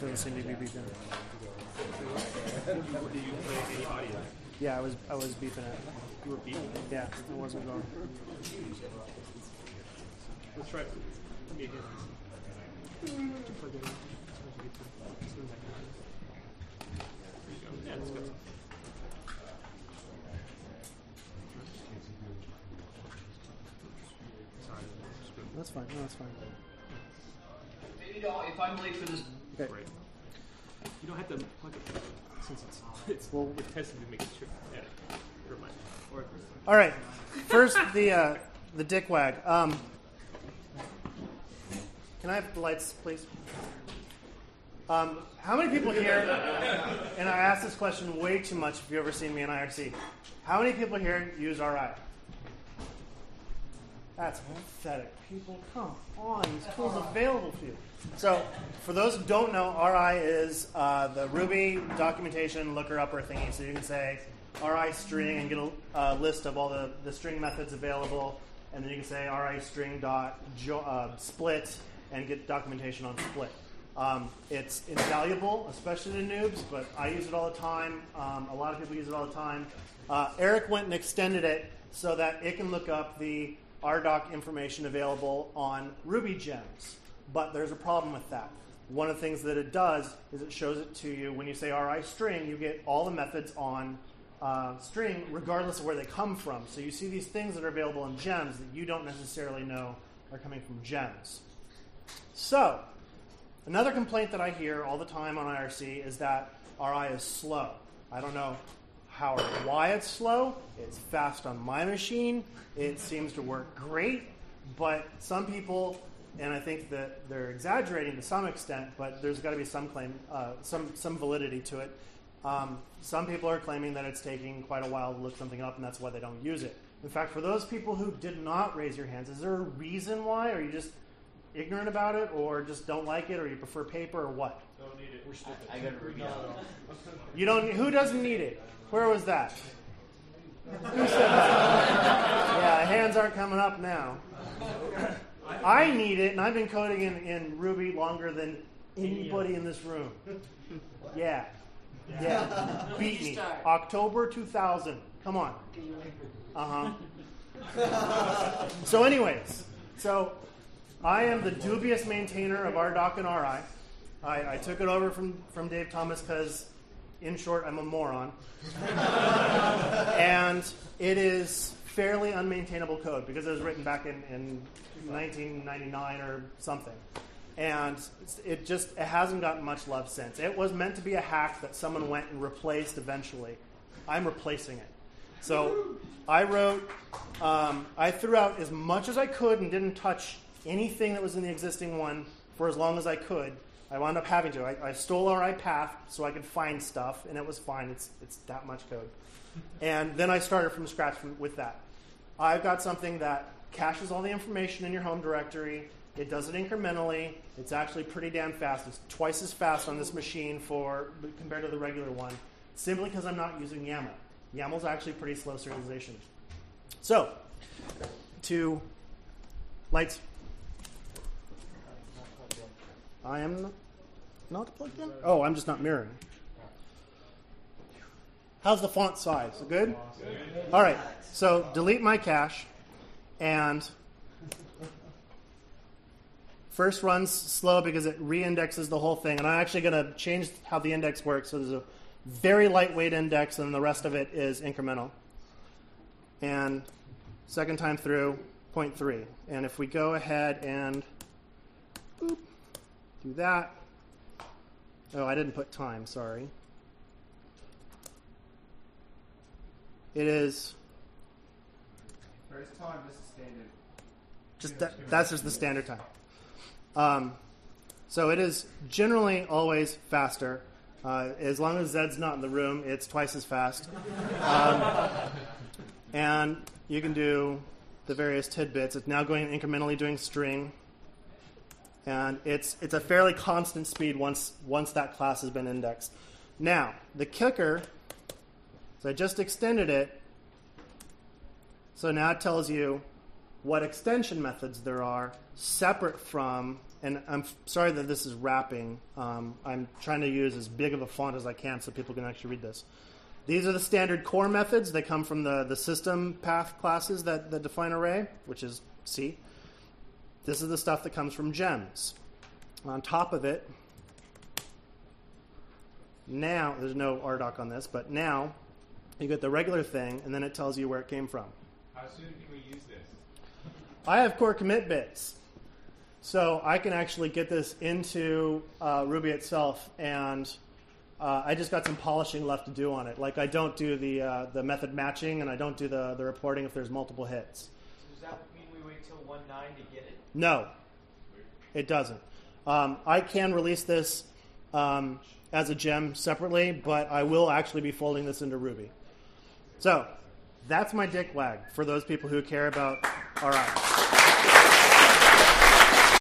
Doesn't seem to be beeping. Do you play any audio? Yeah, I was I was beeping it. You were beating. Yeah, it wasn't going. Let's try. Let me again. Plug it in. There you go. Yeah, that's good. Sorry. That's fine. No, that's fine. Maybe if I'm late for this, Okay. Great. You don't have to plug it since it's it's Well- we're testing to make it sure. Yeah. Never mind. Or All right. First, the uh, the dick wag. Um, can I have the lights, please? Um, how many people here? And I ask this question way too much. If you've ever seen me in IRC, how many people here use RI? That's pathetic. People, come on. These tools available to you. So, for those who don't know, RI is uh, the Ruby documentation looker upper thingy. So you can say RI string and get a list of all the, the string methods available, and then you can say RI string dot jo- uh, split and get documentation on split. Um, it's invaluable, especially to noobs, but I use it all the time. Um, a lot of people use it all the time. Uh, Eric went and extended it so that it can look up the RDoc information available on Ruby gems. But there's a problem with that. One of the things that it does is it shows it to you when you say RI string, you get all the methods on uh, string regardless of where they come from. So you see these things that are available in gems that you don't necessarily know are coming from gems. So, another complaint that I hear all the time on IRC is that RI is slow. I don't know how or why it's slow. It's fast on my machine. It seems to work great, but some people, and I think that they're exaggerating to some extent, but there's got to be some claim, uh, some some validity to it. Um, some people are claiming that it's taking quite a while to look something up, and that's why they don't use it. In fact, for those people who did not raise your hands, is there a reason why? Are you just ignorant about it, or just don't like it, or you prefer paper, or what? don't need it. We're stupid. I gotta read it. You don't. Who doesn't need it? Where was that? Who said that? Yeah, hands aren't coming up now. I need it, and I've been coding in, in Ruby longer than anybody in this room. Yeah, yeah. Beat me. October 2000. Come on. Uh huh. So, anyways, so I am the dubious maintainer of RDoc and RI. I, I took it over from, from Dave Thomas because, in short, I'm a moron. and it is fairly unmaintainable code because it was written back in, in 1999 or something. And it just it hasn't gotten much love since. It was meant to be a hack that someone went and replaced eventually. I'm replacing it. So I wrote, um, I threw out as much as I could and didn't touch anything that was in the existing one for as long as I could. I wound up having to. I, I stole RI path so I could find stuff, and it was fine. It's, it's that much code. And then I started from scratch from, with that. I've got something that caches all the information in your home directory. It does it incrementally. It's actually pretty damn fast. It's twice as fast on this machine for compared to the regular one, simply because I'm not using YAML. YAML's actually pretty slow serialization. So, to lights. I am not, not plugged in. Oh, I'm just not mirroring. How's the font size? Good? All right. So delete my cache and first runs slow because it re-indexes the whole thing. And I'm actually going to change how the index works. So there's a very lightweight index and the rest of it is incremental. And second time through, 0.3. And if we go ahead and boop, do that. Oh, I didn't put time, sorry. It is First time, this is standard. just that, that's just the standard time. Um, so it is generally always faster. Uh, as long as Zed's not in the room, it's twice as fast. Um, and you can do the various tidbits. It's now going incrementally doing string, and it's it's a fairly constant speed once once that class has been indexed. Now the kicker. So I just extended it. So now it tells you what extension methods there are separate from, and I'm sorry that this is wrapping. Um, I'm trying to use as big of a font as I can so people can actually read this. These are the standard core methods. They come from the, the system path classes that, that define array, which is C. This is the stuff that comes from gems. On top of it, now, there's no RDoc on this, but now you get the regular thing, and then it tells you where it came from. How soon can we use this? I have core commit bits. So I can actually get this into uh, Ruby itself, and uh, I just got some polishing left to do on it. Like I don't do the uh, the method matching, and I don't do the, the reporting if there's multiple hits. Does till 1.9 to get it? No, it doesn't. Um, I can release this um, as a gem separately, but I will actually be folding this into Ruby. So that's my dick wag for those people who care about RI.